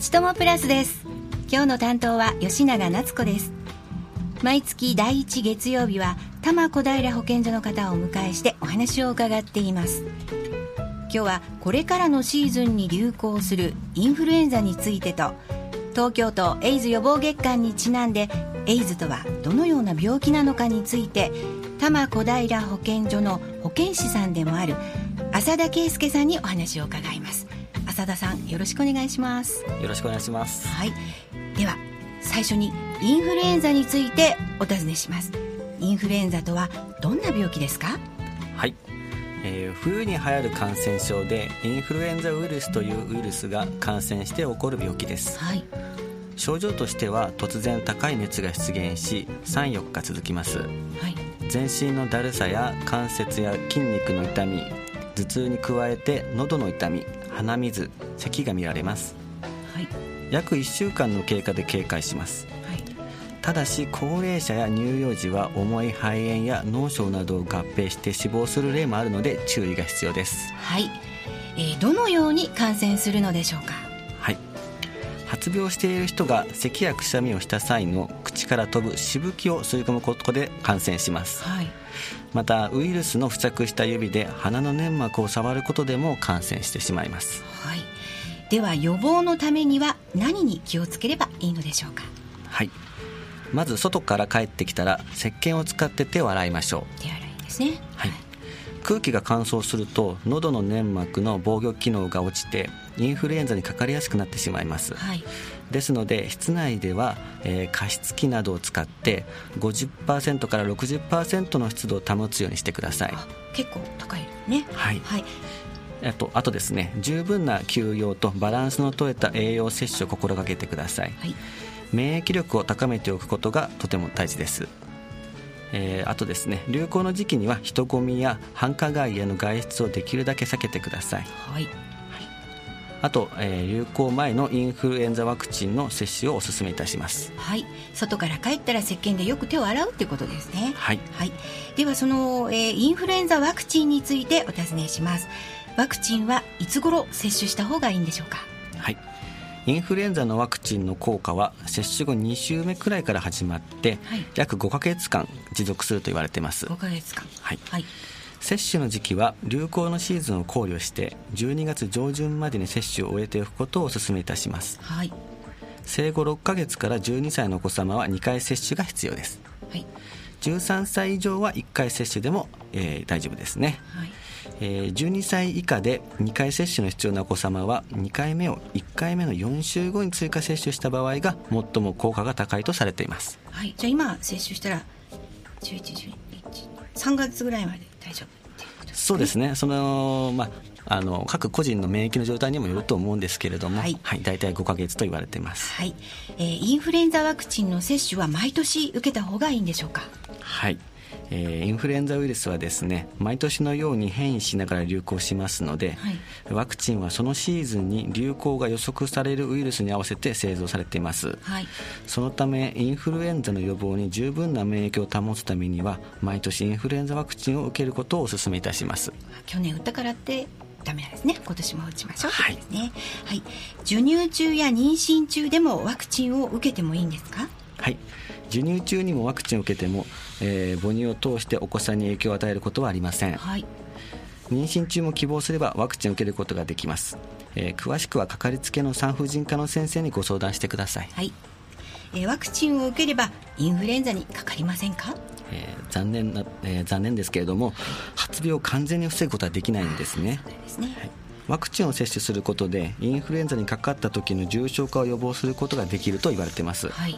ちともプラスです。今日の担当は吉永夏子です。毎月第1月曜日は多摩小平保健所の方をお迎えしてお話を伺っています。今日はこれからのシーズンに流行するインフルエンザについてと東京都エイズ予防月間にちなんでエイズとはどのような病気なのかについて多摩小平保健所の保健師さんでもある浅田圭介さんにお話を伺います。浅田さんよろしくお願いします。よろしくお願いします。はい。では最初にインフルエンザについてお尋ねします。インフルエンザとはどんな病気ですか？はい、えー冬に流行る感染症でインフルエンザウイルスというウイルスが感染して起こる病気です。はい。症状としては突然高い熱が出現し34日続きます。はい。全身のだるさや関節や筋肉の痛み頭痛に加えて喉の痛み鼻水咳が見られます。はい。約1週間の経過で警戒します。はい。ただし高齢者や乳幼児は重い肺炎や脳症などを合併して死亡する例もあるので注意が必要です。はい、えーどのように感染するのでしょうか？はい発病している人が咳やくしゃみをした際の口から飛ぶしぶきを吸い込むことで感染します。はい。またウイルスの付着した指で鼻の粘膜を触ることでも感染してしまいます。はい。では予防のためには何に気をつければいいのでしょうか？はい。まず外から帰ってきたら石鹸を使って手を洗いましょう。手洗いですね。はい、空気が乾燥すると喉の粘膜の防御機能が落ちてインフルエンザにかかりやすくなってしまいます。はい。ですので室内では、えー加湿器などを使って50%から60%の湿度を保つようにしてください。あ結構高いね。はい。はい。あとあとですね十分な休養とバランスの取れた栄養摂取を心がけてください。はい。免疫力を高めておくことがとても大事です、えーあとですね流行の時期には人混みや繁華街への外出をできるだけ避けてください。はい。あと、えー流行前のインフルエンザワクチンの接種をお勧めいたします。はい。外から帰ったら石鹸でよく手を洗うっていうことですね。はい。はい、ではその、えーインフルエンザワクチンについてお尋ねします。ワクチンはいつ頃接種した方がいいんでしょうか？はいインフルエンザのワクチンの効果は接種後2週目くらいから始まって、はい。約5ヶ月間持続すると言われています。5ヶ月間。はい。はい。接種の時期は流行のシーズンを考慮して12月上旬までに接種を終えておくことをお勧めいたします。はい生後6ヶ月から12歳のお子様は2回接種が必要ですはい13歳以上は1回接種でも、えー大丈夫ですね、はいえー12歳以下で2回接種の必要なお子様は2回目を1回目の4週後に追加接種した場合が最も効果が高いとされています。はい。じゃあ今接種したら111213月ぐらいまで大丈夫っていうことですそうですね。その、まあ、あの各個人の免疫の状態にもよると思うんですけれども、ははい。い大体5ヶ月と言われています。はい、えーインフルエンザワクチンの接種は毎年受けた方がいいんでしょうか？はい、えーインフルエンザウイルスはですね毎年のように変異しながら流行しますので、はい。ワクチンはそのシーズンに流行が予測されるウイルスに合わせて製造されています。はい。そのためインフルエンザの予防に十分な免疫を保つためには毎年インフルエンザワクチンを受けることをお勧めいたします。去年打ったからってダメなんですね。今年も打ちましょうはいということですね。はい。授乳中や妊娠中でもワクチンを受けてもいいんですか？はい授乳中にもワクチンを受けても、えー母乳を通してお子さんに影響を与えることはありません。はい。妊娠中も希望すればワクチンを受けることができます、えー詳しくはかかりつけの産婦人科の先生にご相談してください、はい、えーワクチンを受ければインフルエンザにかかりませんか？えー残念な、えー残念ですけれども発病を完全に防ぐことはできないんですね。ですね。はい。ワクチンを接種することでインフルエンザにかかった時の重症化を予防することができると言われています。はい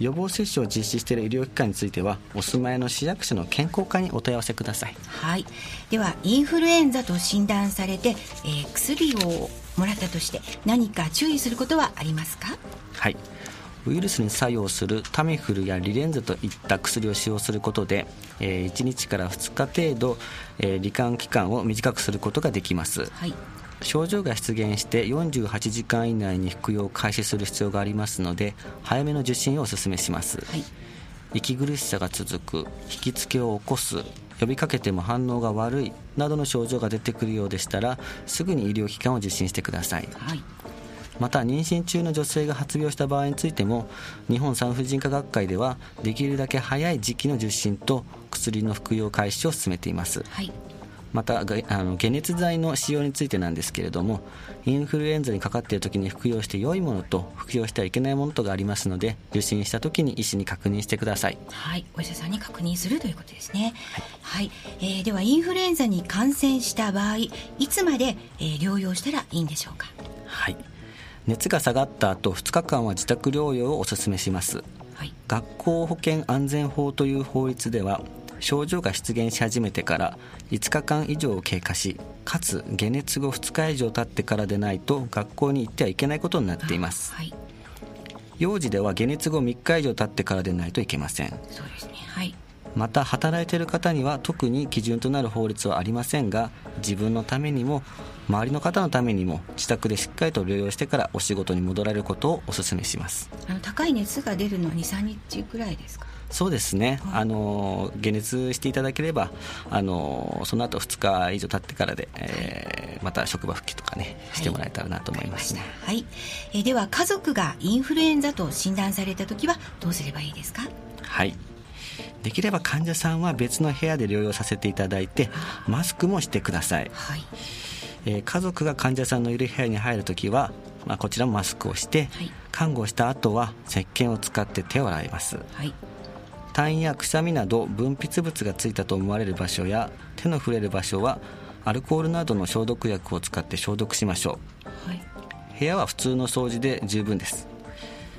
予防接種を実施している医療機関についてはお住まいの市役所の健康課にお問い合わせください。はい、ではインフルエンザと診断されて、えー薬をもらったとして何か注意することはありますか？はい。ウイルスに作用するタミフルやリレンザといった薬を使用することで、えー1日から2日程度、えー罹患期間を短くすることができます。はい症状が出現して48時間以内に服用を開始する必要がありますので早めの受診をお勧めします、はい。息苦しさが続く引きつけを起こす呼びかけても反応が悪いなどの症状が出てくるようでしたらすぐに医療機関を受診してください。はい。また妊娠中の女性が発病した場合についても日本産婦人科学会ではできるだけ早い時期の受診と薬の服用開始を進めています、はいまたあの解熱剤の使用についてなんですけれどもインフルエンザにかかっている時に服用して良いものと服用してはいけないものとがありますので受診した時に医師に確認してください。はい。お医者さんに確認するということですね。はい、はい、えー、ではインフルエンザに感染した場合いつまで、えー、療養したらいいんでしょうか？はい。熱が下がった後2日間は自宅療養をお勧めします、はい、学校保健安全法という法律では症状が出現し始めてから5日間以上経過しかつ解熱後2日以上経ってからでないと学校に行ってはいけないことになっています、はい、幼児では解熱後3日以上経ってからでないといけません。そうですね。はい。また働いている方には特に基準となる法律はありませんが自分のためにも周りの方のためにも自宅でしっかりと療養してからお仕事に戻られることをお勧めします。あの高い熱が出るのは23日くらいですか？そうですね、はい、あの解熱していただければあのその後2日以上経ってからで、えー、また職場復帰とかねしてもらえたらなと思いますね、はい、えー、では家族がインフルエンザと診断された時はどうすればいいですか？はい。できれば患者さんは別の部屋で療養させていただいてマスクもしてください、はい。えー、家族が患者さんのいる部屋に入るときは、まあ、こちらもマスクをして、はい、看護した後は石鹸を使って手を洗います、はい痰やくしゃみなど分泌物がついたと思われる場所や手の触れる場所はアルコールなどの消毒薬を使って消毒しましょう、はい、部屋は普通の掃除で十分です。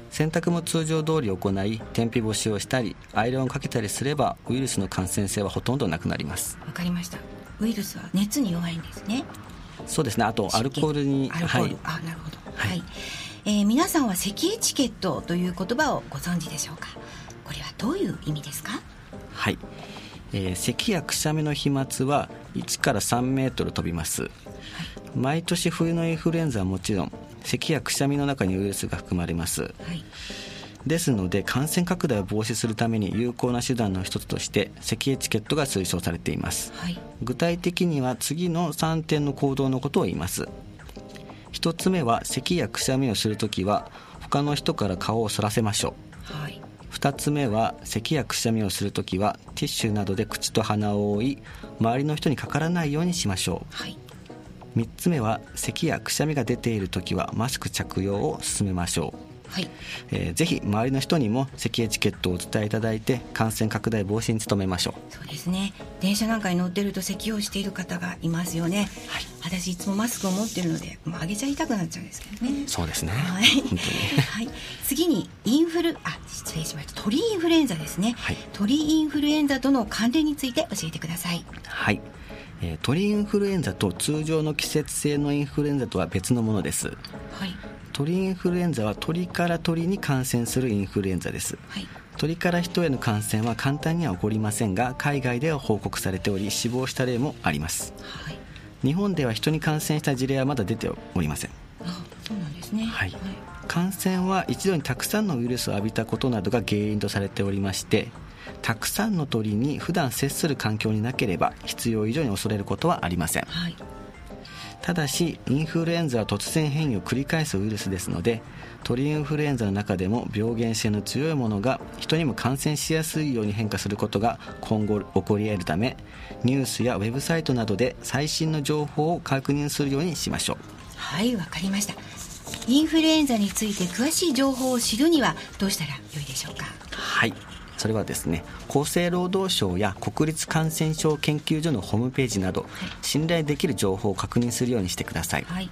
洗濯も通常通り行い天日干しをしたりアイロンをかけたりすればウイルスの感染性はほとんどなくなります。わかりました。ウイルスは熱に弱いんですね。そうですね。あとアルコールにはい、あなるほど。はい、はい、えー、皆さんは咳エチケットという言葉をご存知でしょうか？これはどういう意味ですか？はい、えー、咳やくしゃみの飛沫は1から3メートル飛びます、はい、毎年冬のインフルエンザはもちろん咳やくしゃみの中にウイルスが含まれます、はい、ですので感染拡大を防止するために有効な手段の一つとして咳エチケットが推奨されています、はい、具体的には次の3点の行動のことを言います。1つ目は咳やくしゃみをするときは他の人から顔をそらせましょう、はい2つ目は咳やくしゃみをするときはティッシュなどで口と鼻を覆い周りの人にかからないようにしましょう、はい、3つ目は咳やくしゃみが出ているときはマスク着用を進めましょうはい。えー、ぜひ周りの人にも咳エチケットをお伝えいただいて感染拡大防止に努めましょう。そうですね。電車なんかに乗ってると咳をしている方がいますよね、はい、私いつもマスクを持ってるのでもう上げちゃいたくなっちゃうんですけどね。そうですね。はい、はい、次にインフルあ失礼しました。鳥インフルエンザですね、はい、鳥インフルエンザとの関連について教えてください。はい。えー、鳥インフルエンザと通常の季節性のインフルエンザとは別のものです、はい、鳥インフルエンザは鳥から鳥に感染するインフルエンザです、はい、鳥から人への感染は簡単には起こりませんが海外では報告されており死亡した例もあります、はい、日本では人に感染した事例はまだ出ておりません。あそうなんですね、はい、感染は一度にたくさんのウイルスを浴びたことなどが原因とされておりましてたくさんの鳥に普段接する環境になければ必要以上に恐れることはありません、はいただしインフルエンザは突然変異を繰り返すウイルスですので鳥インフルエンザの中でも病原性の強いものが人にも感染しやすいように変化することが今後起こり得るためニュースやウェブサイトなどで最新の情報を確認するようにしましょう。はいわかりました。インフルエンザについて詳しい情報を知るにはどうしたらよいでしょうか？はいそれはですね厚生労働省や国立感染症研究所のホームページなど、信頼できる情報を確認するようにしてください、はい、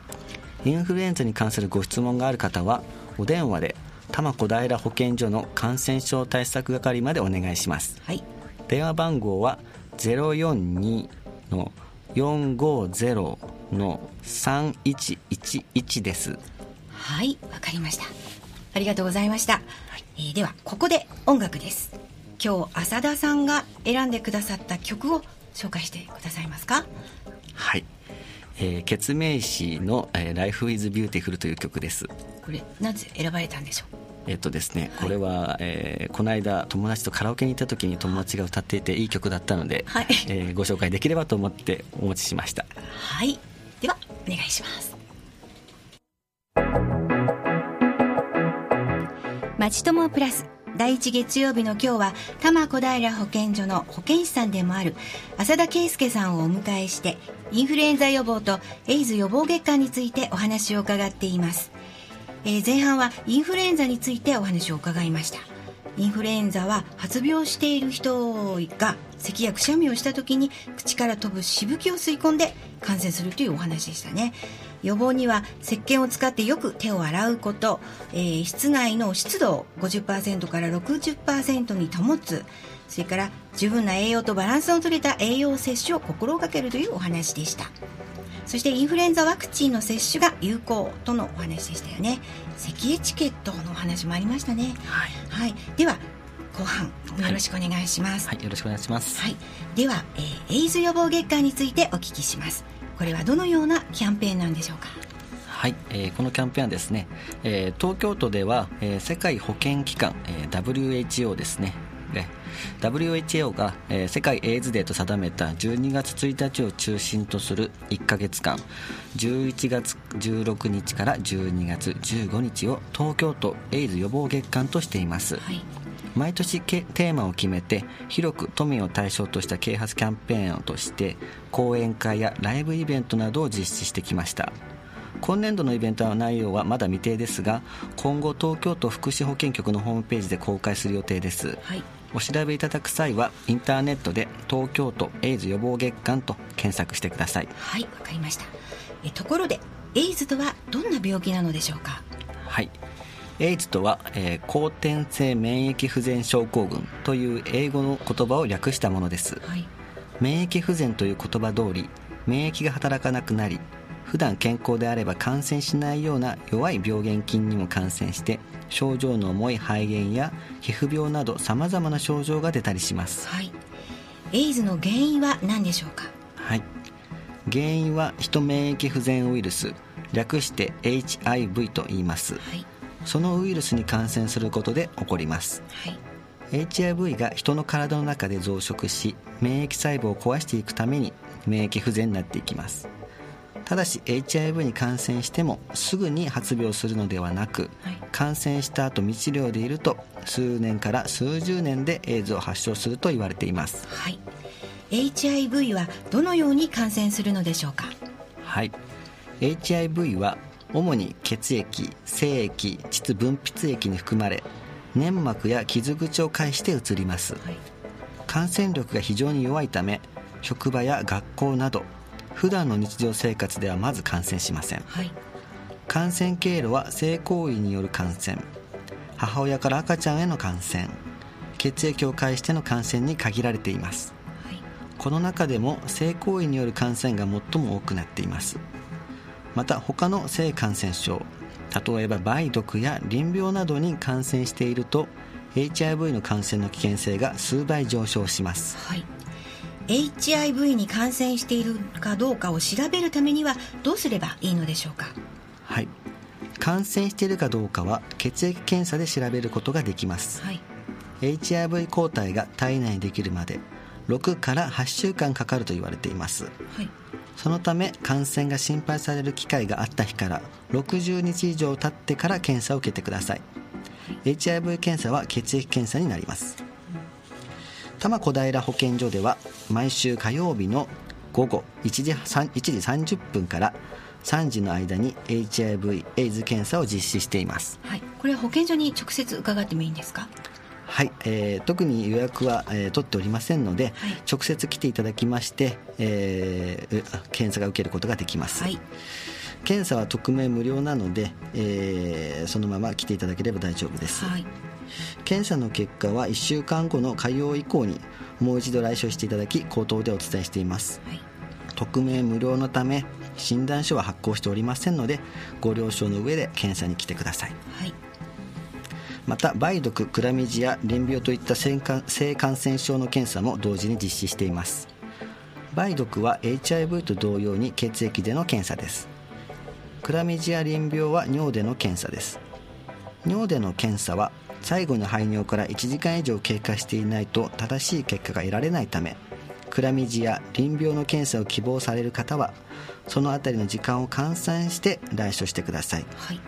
インフルエンザに関するご質問がある方はお電話で多摩小平保健所の感染症対策係までお願いします、はい、電話番号は042の450の3111です。はい。わかりました。ありがとうございました、はい、えー、ではここで音楽です。今日浅田さんが選んでくださった曲を紹介してくださいますか？はい。えー、ケツメイシの、えー「Life is Beautiful」という曲です。これなぜ選ばれたんでしょう？えっとですね、これは、えー、この間友達とカラオケに行った時に友達が歌っていていい曲だったので、はい、えー、ご紹介できればと思ってお持ちしました。はい。ではお願いしますちともプラス。第1月曜日の今日は多摩小平保健所の保健師さんでもある浅田圭介さんをお迎えしてインフルエンザ予防とエイズ予防月間についてお話を伺っています、えー、前半はインフルエンザについてお話を伺いました。インフルエンザは発病している人が咳やくしゃみをした時に口から飛ぶしぶきを吸い込んで感染するというお話でしたね。予防には石鹸を使ってよく手を洗うこと、えー、室内の湿度を50%から60%に保つ。それから十分な栄養とバランスの取れた栄養摂取を心がけるというお話でした。そしてインフルエンザワクチンの接種が有効とのお話でしたよね。咳エチケットのお話もありましたね。はい、はい、では後半よろしくお願いします、はい、はい、よろしくお願いします、はい、では、えー、エイズ予防月間についてお聞きしますこれはどのようなキャンペーンなんでしょうか？はい、えー、このキャンペーンはですね、えー、東京都では、えー、世界保健機関、えー、WHO ですね。WHO が、えー、世界エイズデーと定めた12月1日を中心とする1か月間11月16日から12月15日を東京都エイズ予防月間としています、はい毎年テーマを決めて広く都民を対象とした啓発キャンペーンとして講演会やライブイベントなどを実施してきました。今年度のイベントの内容はまだ未定ですが今後東京都福祉保健局のホームページで公開する予定です、はい、お調べいただく際はインターネットで東京都エイズ予防月間と検索してください。はいわかりました。えところでエイズとはどんな病気なのでしょうか？はいエイズとは、えー、後天性免疫不全症候群という英語の言葉を略したものです、はい、免疫不全という言葉通り免疫が働かなくなり普段健康であれば感染しないような弱い病原菌にも感染して症状の重い肺炎や皮膚病などさまざまな症状が出たりします、はい、エイズの原因は何でしょうか？はい。原因は人免疫不全ウイルス略して HIV と言います、はいそのウイルスに感染することで起こります、はい、HIV が人の体の中で増殖し免疫細胞を壊していくために免疫不全になっていきます。ただし HIV に感染してもすぐに発病するのではなく、はい、感染した後未治療でいると数年から数十年でエイズを発症すると言われています、はい、HIV はどのように感染するのでしょうか？はい。HIV は主に血液精液膣分泌液に含まれ粘膜や傷口を介して移ります、はい、感染力が非常に弱いため職場や学校など普段の日常生活ではまず感染しません、はい、感染経路は性行為による感染。母親から赤ちゃんへの感染。血液を介しての感染に限られています、はい、この中でも性行為による感染が最も多くなっていますまた他の性感染症例えば梅毒や淋病などに感染していると HIV の感染の危険性が数倍上昇します、はい、HIV に感染しているかどうかを調べるためにはどうすればいいのでしょうか？はい。感染しているかどうかは血液検査で調べることができます、はい、HIV 抗体が体内にできるまで6から8週間かかると言われています、はいそのため感染が心配される機会があった日から60日以上経ってから検査を受けてください。HIV 検査は血液検査になります。多摩小平保健所では毎週火曜日の午後1時 ,1 時30分から3時の間に HIV エイズ検査を実施しています、はい、これは保健所に直接伺ってもいいんですか？はい、えー、特に予約は、えー、取っておりませんので、はい、直接来ていただきまして、えー、検査が受けることができます、はい、検査は匿名無料なので、えー、そのまま来ていただければ大丈夫です、はい、検査の結果は1週間後の火曜以降にもう一度来所していただき口頭でお伝えしています、匿名無料のため診断書は発行しておりませんのでご了承の上で検査に来てください、はいまた梅毒クラミジア淋病といった性感染症の検査も同時に実施しています。梅毒は HIV と同様に血液での検査です。クラミジア淋病は尿での検査です。尿での検査は最後の排尿から1時間以上経過していないと正しい結果が得られないためクラミジア淋病の検査を希望される方はその辺りの時間を換算して来所してください、はい。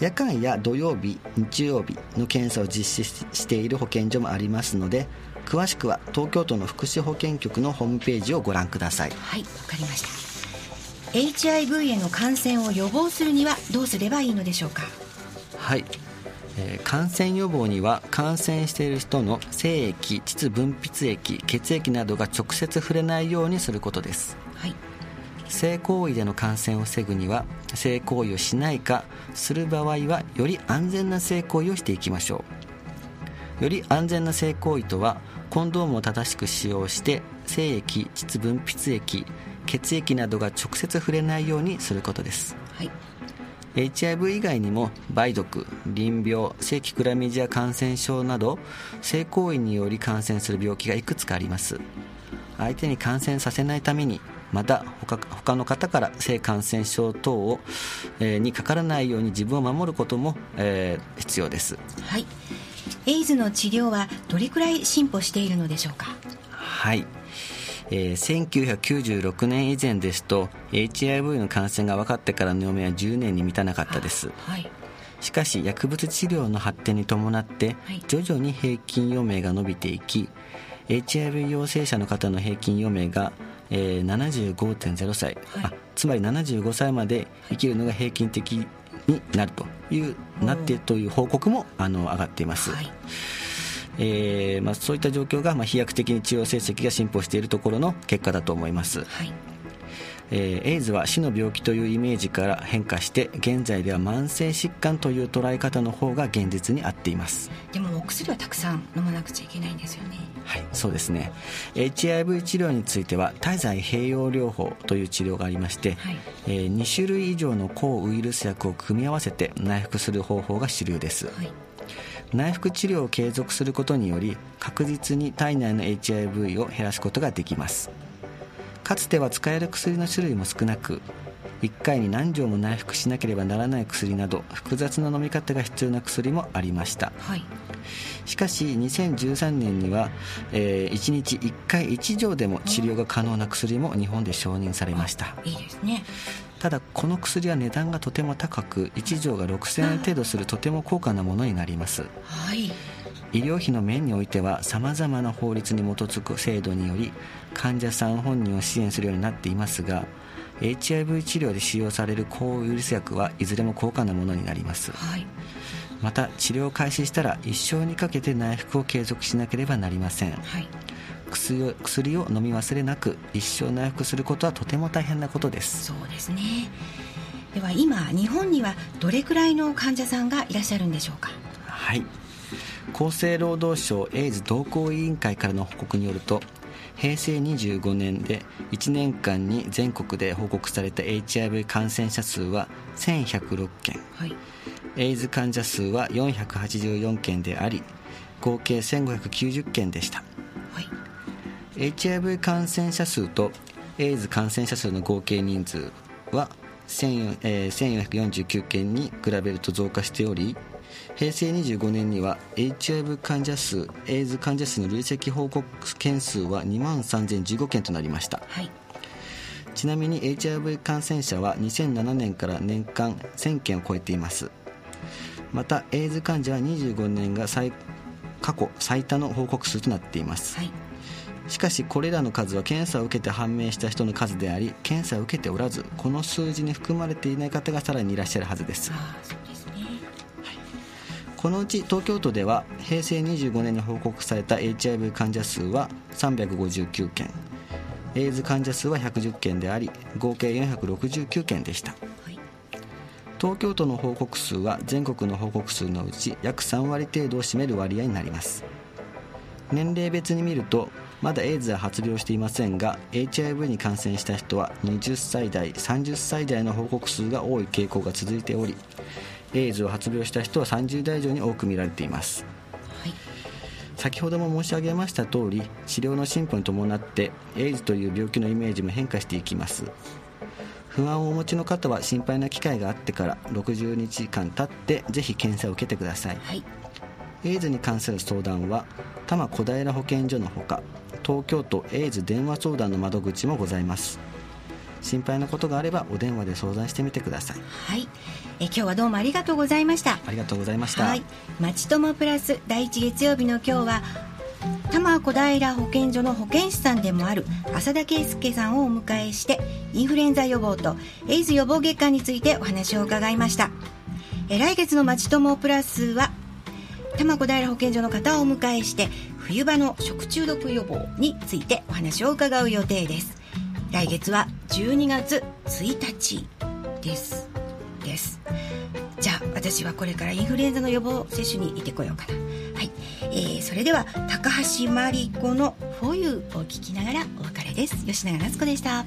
夜間や土曜日日曜日の検査を実施している保健所もありますので詳しくは東京都の福祉保健局のホームページをご覧ください。はいわかりました。HIV への感染を予防するにはどうすればいいのでしょうか？はい、えー感染予防には感染している人の精液膣分泌液血液などが直接触れないようにすることです。はい性行為での感染を防ぐには性行為をしないかする場合はより安全な性行為をしていきましょう。より安全な性行為とはコンドームを正しく使用して精液膣分泌液血液などが直接触れないようにすることです。はい。HIV 以外にも梅毒、淋病、性器クラミジア感染症など性行為により感染する病気がいくつかあります。相手に感染させないためにまた他他の方から性感染症等を、えーにかからないように自分を守ることも、えー必要です。はい。エイズの治療はどれくらい進歩しているのでしょうか？はい、えー1996年以前ですと HIV の感染が分かってからの余命は10年に満たなかったです。はい。しかし薬物治療の発展に伴ってはい。徐々に平均余命が伸びていき HIV 陽性者の方の平均余命が、えー75.0歳、はい。あつまり75歳まで生きるのが平均的になるという、なってという報告もあの上がっています、はい。えーまあ、そういった状況が、まあ、飛躍的に治療成績が進歩しているところの結果だと思います。はいえーエイズは死の病気というイメージから変化して現在では慢性疾患という捉え方の方が現実に合っています。でもお薬はたくさん飲まなくちゃいけないんですよね。はいそうですね。HIV 治療については多剤併用療法という治療がありまして、はい。えー2種類以上の抗ウイルス薬を組み合わせて内服する方法が主流です。はい。内服治療を継続することにより確実に体内の HIV を減らすことができますかつては使える薬の種類も少なく1回に何錠も内服しなければならない薬など複雑な飲み方が必要な薬もありました。はい。しかし2013年には、え1日1回1錠でも治療が可能な薬も日本で承認されました。いいですね。ただこの薬は値段がとても高く1錠が6000円程度するとても高価なものになります。はい医療費の面においてはさまざまな法律に基づく制度により患者さん本人を支援するようになっていますが HIV 治療で使用される抗ウイルス薬はいずれも高価なものになります。はい。また治療を開始したら一生にかけて内服を継続しなければなりません。はい。薬を薬を飲み忘れなく一生内服することはとても大変なことです。そうですね。では今日本にはどれくらいの患者さんがいらっしゃるんでしょうか？はい厚生労働省エイズ同行委員会からの報告によると平成25年で1年間に全国で報告された HIV 感染者数は1106件。はい。エイズ患者数は484件であり合計1590件でした。はい。HIV 感染者数とエイズ感染者数の合計人数は14えー1449件に比べると増加しており平成25年には HIV 患者数エイズ患者数の累積報告件数は2万3015件となりました。はい。ちなみに HIV 感染者は2007年から年間1000件を超えています。またエイズ患者は25年が最過去最多の報告数となっています。はい。しかしこれらの数は検査を受けて判明した人の数であり検査を受けておらずこの数字に含まれていない方がさらにいらっしゃるはずですこのうち東京都では平成25年に報告された HIV 患者数は359件。エイズ患者数は110件であり合計469件でした。はい。東京都の報告数は全国の報告数のうち約3割程度を占める割合になります。年齢別に見るとまだエイズは発病していませんが HIV に感染した人は20歳代30歳代の報告数が多い傾向が続いておりエイズを発病した人は30代以上に多く見られています。はい。先ほども申し上げました通り治療の進歩に伴ってエイズという病気のイメージも変化していきます。不安をお持ちの方は心配な機会があってから60日間経ってぜひ検査を受けてください。はい。エイズに関する相談は多摩小平保健所のほか東京都エイズ電話相談の窓口もございます。心配なことがあればお電話で相談してみてください。はいえ今日はどうもありがとうございました。ありがとうございました、はい、まちともプラス第一月曜日の今日は多摩小平保健所の保健師さんでもある浅田圭介さんをお迎えしてインフルエンザ予防とエイズ予防月間についてお話を伺いました。え来月のまちともプラスは多摩小平保健所の方をお迎えして冬場の食中毒予防についてお話を伺う予定です。来月は12月1日ですです。じゃあ私はこれからインフルエンザの予防接種に行ってこようかな。はい、えー、それでは高橋真理子の「フォーユー」を聞きながらお別れです。吉永夏子でした。